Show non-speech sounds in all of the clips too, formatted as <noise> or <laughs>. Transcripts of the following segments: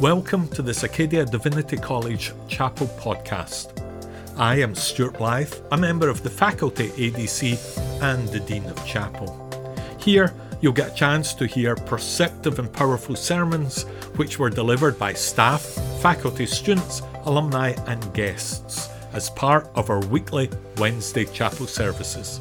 Welcome to the Acadia Divinity College Chapel podcast. I am Stuart Blythe, a member of the faculty ADC and the Dean of Chapel. Here, you'll get a chance to hear perceptive and powerful sermons which were delivered by staff, faculty, students, alumni, and guests as part of our weekly Wednesday chapel services.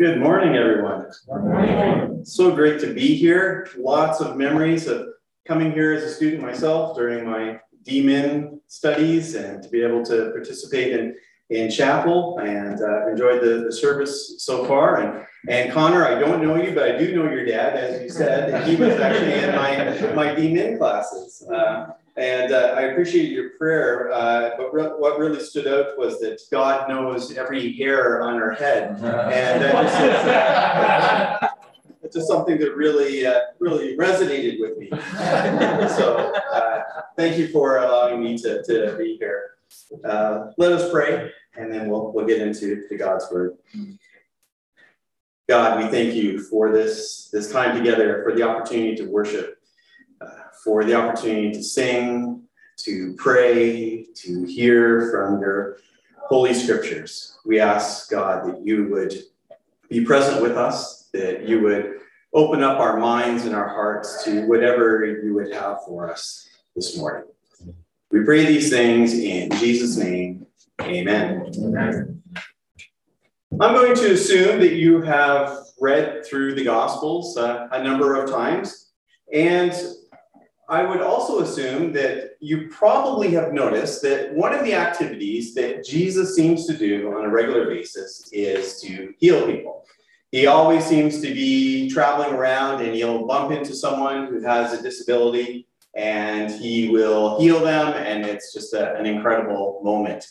Good morning, everyone. Good morning. So great to be here. Lots of memories of coming here as a student myself during my DMin studies and to be able to participate in, in chapel and uh, enjoyed the, the service so far. And, and Connor, I don't know you, but I do know your dad, as you said. He was actually in my, my DMin classes. Uh, and uh, I appreciate your prayer. Uh, but re- what really stood out was that God knows every hair on our head, and uh, it's just something that really, uh, really resonated with me. <laughs> so, uh, thank you for allowing me to, to be here. Uh, let us pray, and then we'll we'll get into to God's word. God, we thank you for this this time together, for the opportunity to worship for the opportunity to sing, to pray, to hear from your holy scriptures. We ask, God, that you would be present with us, that you would open up our minds and our hearts to whatever you would have for us this morning. We pray these things in Jesus' name. Amen. Amen. I'm going to assume that you have read through the Gospels uh, a number of times. And I would also assume that you probably have noticed that one of the activities that Jesus seems to do on a regular basis is to heal people. He always seems to be traveling around and he'll bump into someone who has a disability and he will heal them, and it's just a, an incredible moment.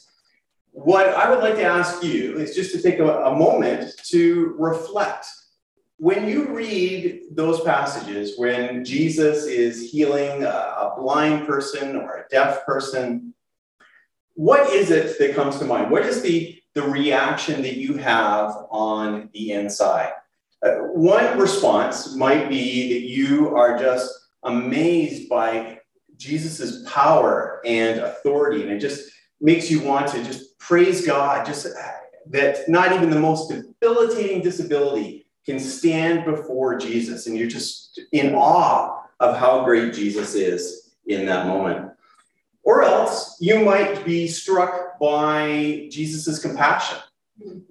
What I would like to ask you is just to take a, a moment to reflect when you read those passages, when Jesus is healing a, a, blind person or a deaf person, what is it that comes to mind? What is the, the reaction that you have on the inside? Uh, one response might be that you are just amazed by Jesus's power and authority, and it just makes you want to just praise God, just that not even the most debilitating disability can stand before Jesus and you're just in awe of how great Jesus is in that moment. Or else you might be struck by Jesus's compassion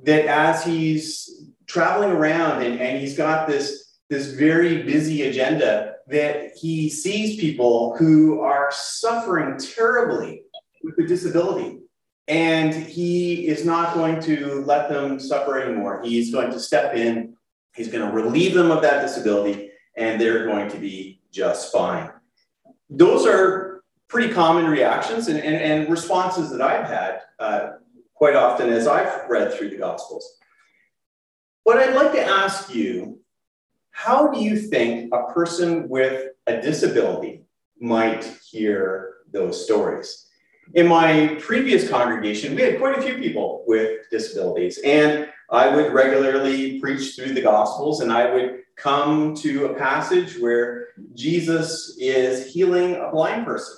that as he's traveling around and, and he's got this, this very busy agenda, that he sees people who are suffering terribly with a disability. And he is not going to let them suffer anymore. He's going to step in He's going to relieve them of that disability, and they're going to be just fine. Those are pretty common reactions and, and, and responses that I've had uh, quite often as I've read through the Gospels. But I'd like to ask you how do you think a person with a disability might hear those stories? In my previous congregation, we had quite a few people with disabilities, and I would regularly preach through the Gospels and I would come to a passage where Jesus is healing a blind person.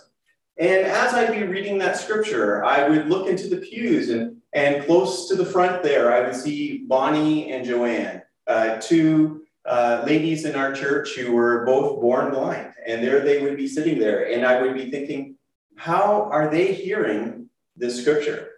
And as I'd be reading that scripture, I would look into the pews and, and close to the front there, I would see Bonnie and Joanne, uh, two uh, ladies in our church who were both born blind. And there they would be sitting there. And I would be thinking, how are they hearing this scripture?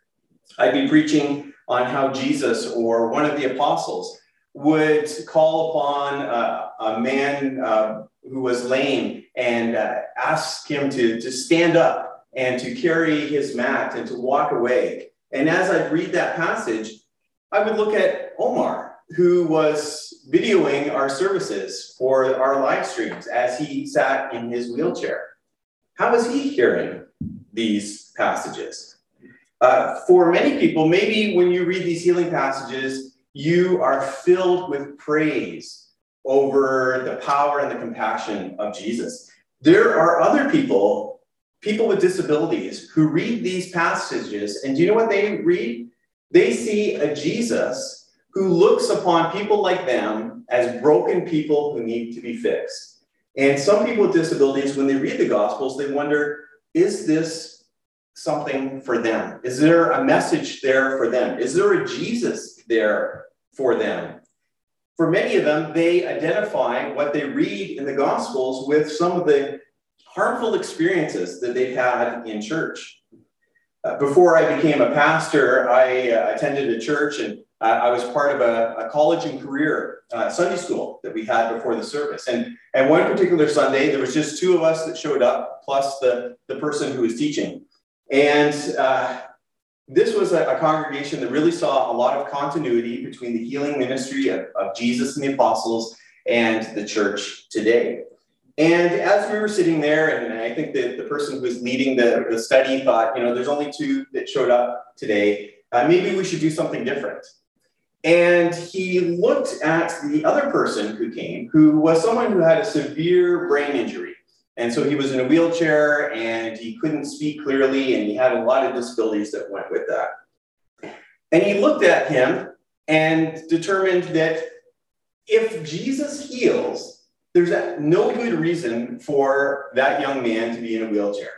I'd be preaching on how Jesus or one of the apostles would call upon uh, a man uh, who was lame and uh, ask him to, to stand up and to carry his mat and to walk away. And as I read that passage, I would look at Omar, who was videoing our services for our live streams as he sat in his wheelchair. How is he hearing these passages? Uh, for many people, maybe when you read these healing passages, you are filled with praise over the power and the compassion of Jesus. There are other people, people with disabilities, who read these passages, and do you know what they read? They see a Jesus who looks upon people like them as broken people who need to be fixed. And some people with disabilities, when they read the Gospels, they wonder is this something for them? Is there a message there for them? Is there a Jesus there for them? For many of them, they identify what they read in the Gospels with some of the harmful experiences that they've had in church. Uh, before I became a pastor, I uh, attended a church and uh, I was part of a, a college and career uh, Sunday school that we had before the service. And, and one particular Sunday, there was just two of us that showed up, plus the, the person who was teaching. And uh, this was a, a, congregation that really saw a lot of continuity between the healing ministry of, of Jesus and the apostles and the church today. And as we were sitting there, and I think that the person who was leading the, the study thought, you know, there's only two that showed up today. Uh, maybe we should do something different. And he looked at the other person who came, who was someone who had a severe brain injury. And so he was in a wheelchair and he couldn't speak clearly, and he had a lot of disabilities that went with that. And he looked at him and determined that if Jesus heals, there's no good reason for that young man to be in a wheelchair.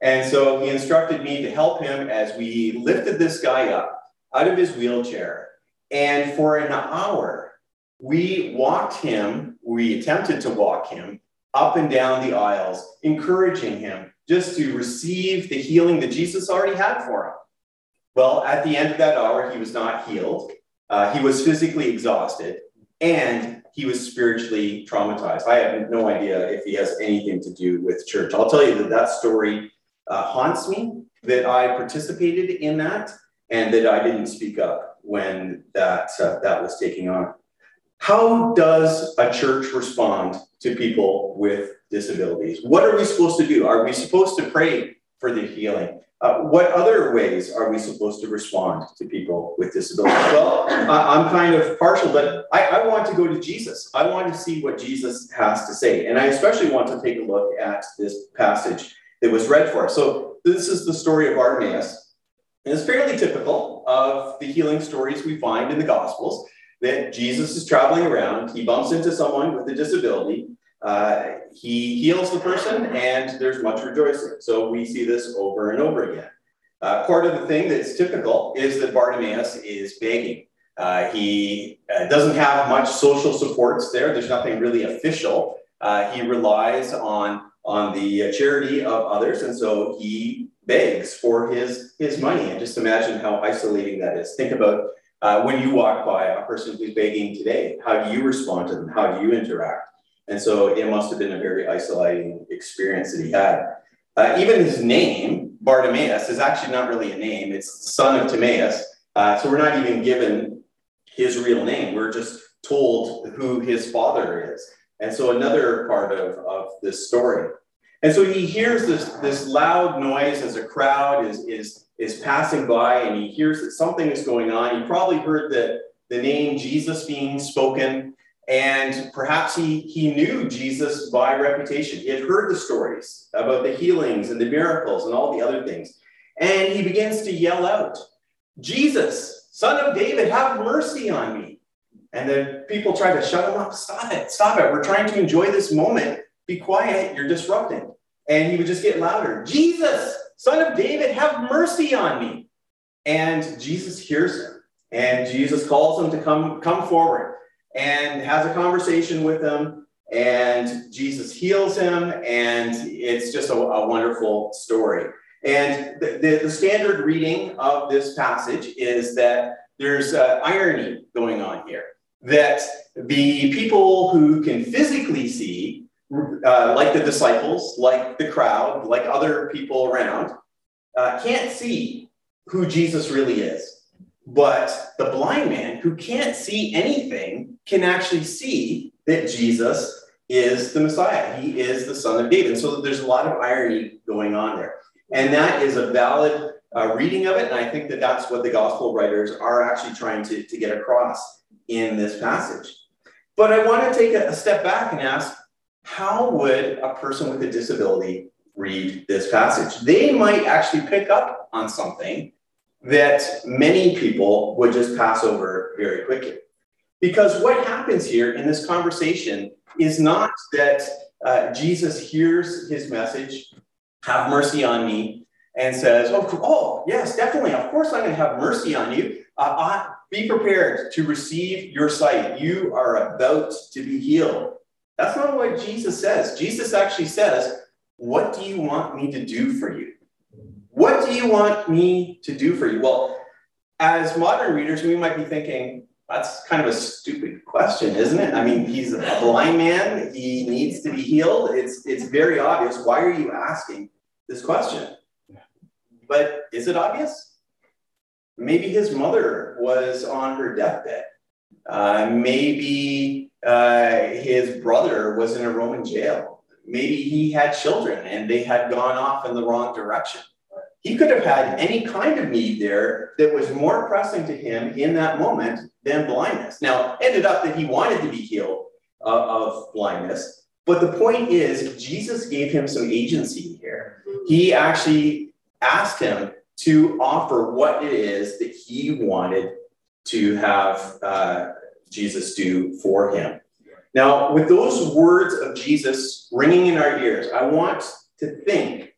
And so he instructed me to help him as we lifted this guy up out of his wheelchair. And for an hour, we walked him, we attempted to walk him up and down the aisles, encouraging him just to receive the healing that Jesus already had for him. Well, at the end of that hour, he was not healed. Uh, he was physically exhausted and he was spiritually traumatized. I have no idea if he has anything to do with church. I'll tell you that that story uh, haunts me, that I participated in that, and that I didn't speak up when that, uh, that was taking on. How does a church respond to people with disabilities? What are we supposed to do? Are we supposed to pray for their healing? Uh, what other ways are we supposed to respond to people with disabilities? Well, I'm kind of partial, but I, I, want to go to Jesus. I want to see what Jesus has to say. And I especially want to take a look at this passage that was read for us. So, this is the story of Bartimaeus. And it's fairly typical of the healing stories we find in the Gospels that Jesus is traveling around, he bumps into someone with a disability, uh, he heals the person and there's much rejoicing. So we see this over and over again. Uh, part of the thing that's typical is that Bartimaeus is begging. Uh, he uh, doesn't have much social supports there. There's nothing really official. Uh, he relies on, on the charity of others. And so he begs for his, his money. And just imagine how isolating that is. Think about when you walk by a person who's begging today. How do you respond to them? How do you interact? And so it must have been a very isolating experience that he had. Uh, even his name, Bartimaeus, is actually not really a name. It's son of Timaeus. Uh, so we're not even given his real name. We're just told who his father is. And so another part of, of this story. And so he hears this, this loud noise as a crowd is, is, is passing by and he hears that something is going on. He probably heard the, the name Jesus being spoken. And perhaps he, he knew Jesus by reputation. He had heard the stories about the healings and the miracles and all the other things. And he begins to yell out, Jesus, son of David, have mercy on me. And then people try to shut him up. Stop it, stop it. We're trying to enjoy this moment. Be quiet, you're disrupting. And he would just get louder Jesus, son of David, have mercy on me. And Jesus hears him. And Jesus calls him to come, come forward and has a conversation with him and jesus heals him and it's just a, a wonderful story and the, the, the, standard reading of this passage is that there's uh, irony going on here that the people who can physically see uh, like the disciples like the crowd like other people around uh, can't see who jesus really is but the blind man who can't see anything can actually see that Jesus is the Messiah. He is the son of David. So there's a lot of irony going on there. And that is a valid uh, reading of it. And I think that that's what the gospel writers are actually trying to, to get across in this passage. But I want to take a, a step back and ask how would a person with a disability read this passage? They might actually pick up on something that many people would just pass over very quickly. Because what happens here in this conversation is not that uh, Jesus hears his message, have mercy on me, and says, oh, oh yes, definitely, of course I'm going to have mercy on you. Uh, I, be prepared to receive your sight. You are about to be healed. That's not what Jesus says. Jesus actually says, What do you want me to do for you? What do you want me to do for you? Well, as modern readers, we might be thinking, that's kind of a stupid question, isn't it? I mean, he's a blind man. He needs to be healed. It's, it's very obvious. Why are you asking this question? But is it obvious? Maybe his mother was on her deathbed. Uh, maybe uh, his brother was in a Roman jail. Maybe he had children and they had gone off in the wrong direction. He could have had any kind of need there that was more pressing to him in that moment than blindness. Now, ended up that he wanted to be healed uh, of blindness. But the point is, Jesus gave him some agency here. He actually asked him to offer what it is that he wanted to have uh, Jesus do for him. Now, with those words of Jesus ringing in our ears, I want to think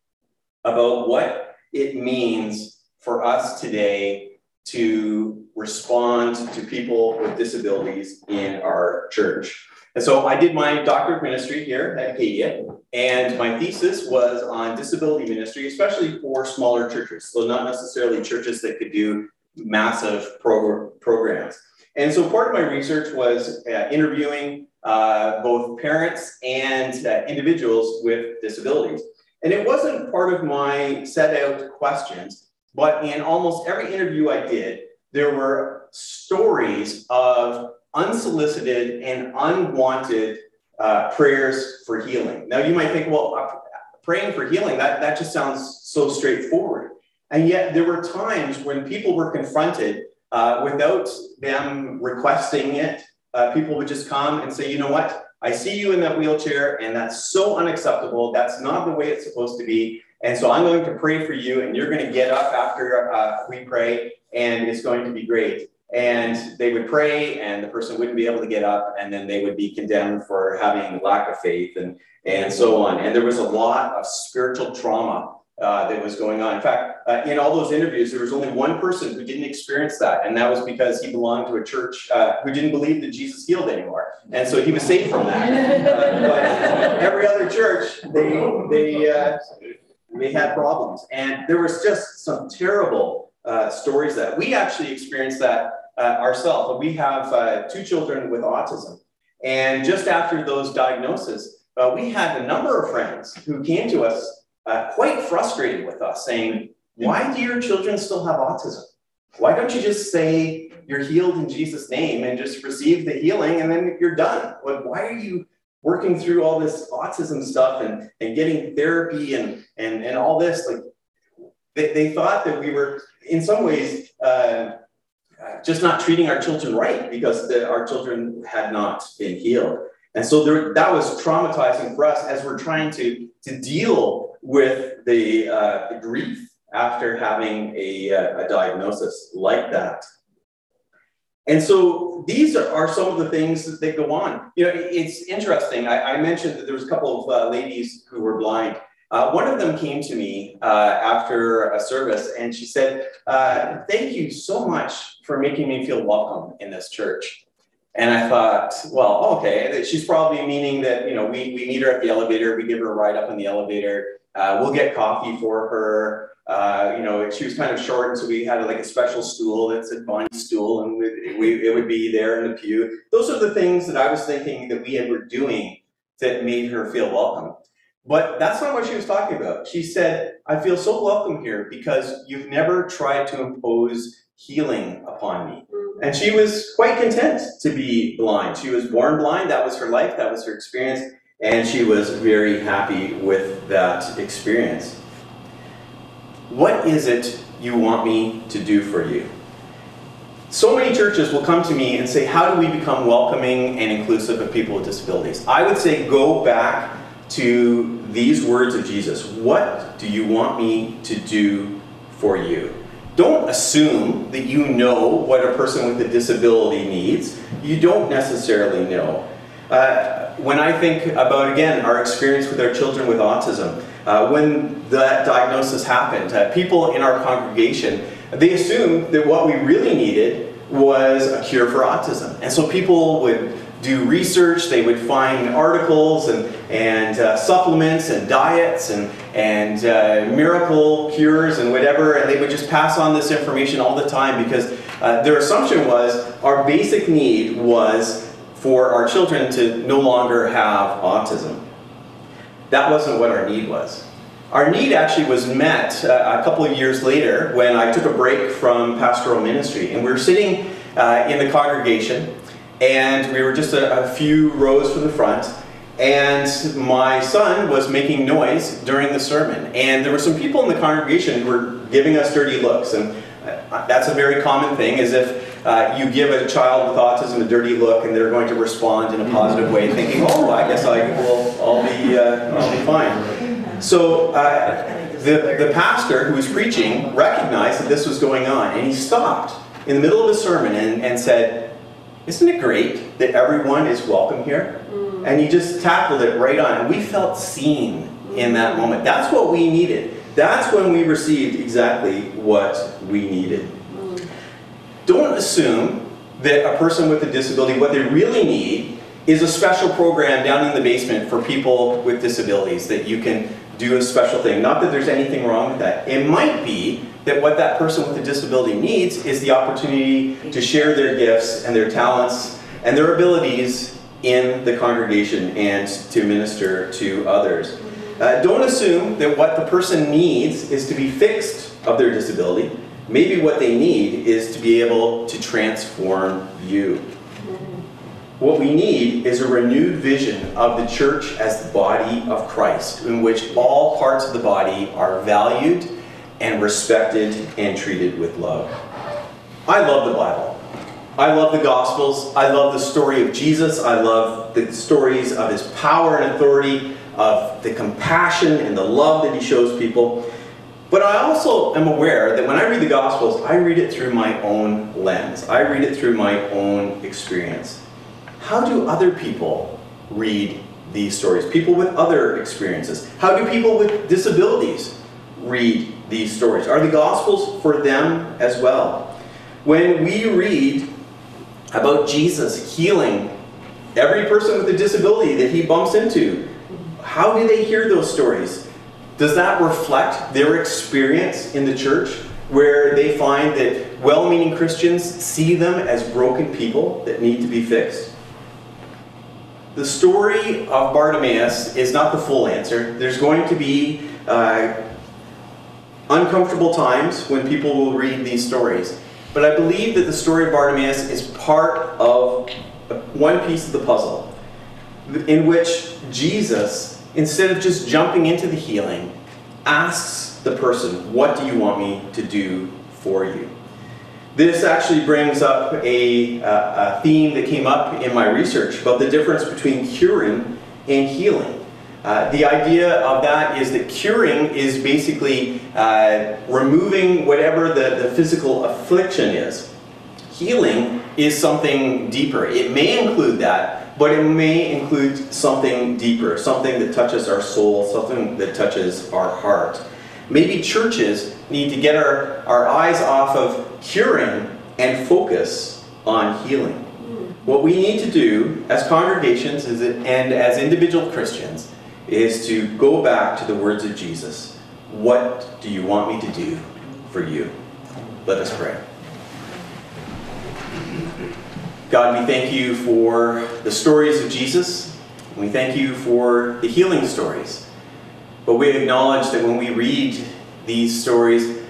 about what it means for us today to respond to people with disabilities in our church. And so I did my doctorate ministry here at Acadia, and my thesis was on disability ministry, especially for smaller churches. So not necessarily churches that could do massive pro- programs. And so part of my research was uh, interviewing uh, both parents and uh, individuals with disabilities. And it wasn't part of my set out questions, but in almost every interview I did, there were stories of unsolicited and unwanted uh, prayers for healing. Now, you might think, well, uh, praying for healing, that, that just sounds so straightforward. And yet, there were times when people were confronted uh, without them requesting it. Uh, people would just come and say, you know what? I see you in that wheelchair, and that's so unacceptable. That's not the way it's supposed to be. And so I'm going to pray for you, and you're going to get up after uh, we pray, and it's going to be great. And they would pray, and the person wouldn't be able to get up, and then they would be condemned for having lack of faith and, and so on. And there was a lot of spiritual trauma uh, that was going on. In fact, uh, in all those interviews, there was only one person who didn't experience that, and that was because he belonged to a church uh, who didn't believe that Jesus healed anymore, and so he was safe from that. <laughs> But every other church, they they uh, they had problems, and there was just some terrible uh, stories that we actually experienced that ourselves. We have two children with autism, and just after those diagnoses, we had a number of friends who came to us uh, quite frustrated with us, saying, Why do your children still have autism? Why don't you just say you're healed in Jesus' name and just receive the healing and then you're done? Why are you working through all this autism stuff and, and getting therapy and, and, and all this? Like, they, they thought that we were, in some ways, uh, just not treating our children right because the, our children had not been healed. And so there, that was traumatizing for us as we're trying to, to deal with the, uh, the grief after having a, uh, a diagnosis like that. And so these are, are, some of the things that go on. You know, it's interesting. I, I mentioned that there was a couple of uh, ladies who were blind. Uh, one of them came to me uh, after a service and she said, uh, Thank you so much for making me feel welcome in this church. And I thought, well, okay, she's probably meaning that, you know, we, we meet her at the elevator, we give her a ride up in the elevator, uh, we'll get coffee for her. Uh, you know, she was kind of short, and so we had like a special stool that's a Bonnie stool, and we, we, it would be there in the pew. Those are the things that I was thinking that we were doing that made her feel welcome. But that's not what she was talking about. She said, I feel so welcome here because you've never tried to impose healing upon me. And she was quite content to be blind. She was born blind, that was her life, that was her experience, and she was very happy with that experience. What is it you want me to do for you? So many churches will come to me and say, How do we become welcoming and inclusive of people with disabilities? I would say, Go back to these words of Jesus What do you want me to do for you? don't assume that you know what a person with a disability needs. You don't necessarily know. Uh, when I think about, again, our experience with our children with autism, uh, when that diagnosis happened, uh, people in our congregation, they assumed that what we really needed was a cure for autism. And so people would do research, they would find articles and, and uh, supplements and diets and, and uh, miracle cures and whatever, and they would just pass on this information all the time because uh, their assumption was our basic need was for our children to no longer have autism. That wasn't what our need was. Our need actually was met uh, a couple of years later when I took a break from pastoral ministry and we were sitting uh, in the congregation and we were just a, a few rows from the front and my son was making noise during the sermon and there were some people in the congregation who were giving us dirty looks and uh, that's a very common thing is if uh, you give a child with autism a dirty look and they're going to respond in a positive way thinking oh i guess i will i'll be uh, i'll be fine so uh, the, the pastor who was preaching recognized that this was going on and he stopped in the middle of the sermon and, and said isn't it great that everyone is welcome here? Mm. And you just tackled it right on. And we felt seen in that mm. moment. That's what we needed. That's when we received exactly what we needed. Don't assume that a person with a disability, what they really need is a special program down in the basement for people with disabilities that you can do a special thing. Not that there's anything wrong with that. It might be that what that person with a disability needs is the opportunity to share their gifts and their talents and their abilities in the congregation and to minister to others. Uh, don't assume that what the person needs is to be fixed of their disability. Maybe what they need is to be able to transform you. What we need is a renewed vision of the church as the body of Christ, in which all parts of the body are valued and respected and treated with love. I love the Bible. I love the Gospels. I love the story of Jesus. I love the stories of his power and authority, of the compassion and the love that he shows people. But I also am aware that when I read the Gospels, I read it through my own lens. I read it through my own experience. How do other people read these stories? People with other experiences. How do people with disabilities read these stories? Are the Gospels for them as well? When we read about Jesus healing every person with a disability that he bumps into, how do they hear those stories? Does that reflect their experience in the church where they find that well meaning Christians see them as broken people that need to be fixed? The story of Bartimaeus is not the full answer. There's going to be uh, uncomfortable times when people will read these stories. But I believe that the story of Bartimaeus is part of one piece of the puzzle in which Jesus, instead of just jumping into the healing, asks the person, What do you want me to do for you? This actually brings up a, a theme that came up in my research about the difference between curing and healing. Uh, the idea of that is that curing is basically uh, removing whatever the, the physical affliction is. Healing is something deeper. It may include that, but it may include something deeper, something that touches our soul, something that touches our heart. Maybe churches need to get our, our eyes off of curing and focus on healing. What we need to do as congregations and as individual Christians is to go back to the words of Jesus. What do you want me to do for you? Let us pray. God, we thank you for the stories of Jesus. We thank you for the healing stories. But we acknowledge that when we read these stories,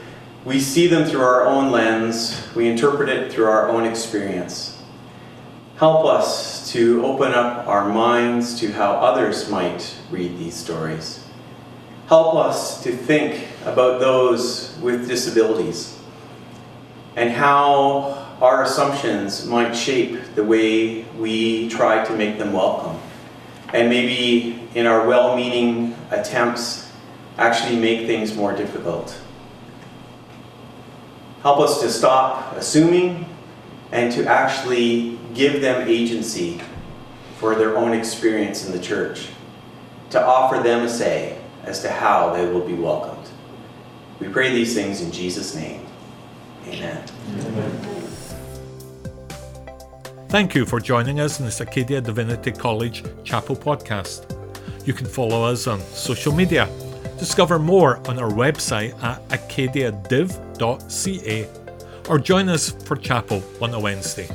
we see them through our own lens, we interpret it through our own experience. Help us to open up our minds to how others might read these stories. Help us to think about those with disabilities and how our assumptions might shape the way we try to make them welcome. And maybe in our well meaning attempts, actually make things more difficult. Help us to stop assuming and to actually give them agency for their own experience in the church, to offer them a say as to how they will be welcomed. We pray these things in Jesus' name. Amen. Amen. Thank you for joining us in this Acadia Divinity College Chapel podcast. You can follow us on social media. Discover more on our website at acadiadiv.ca or join us for chapel on a Wednesday.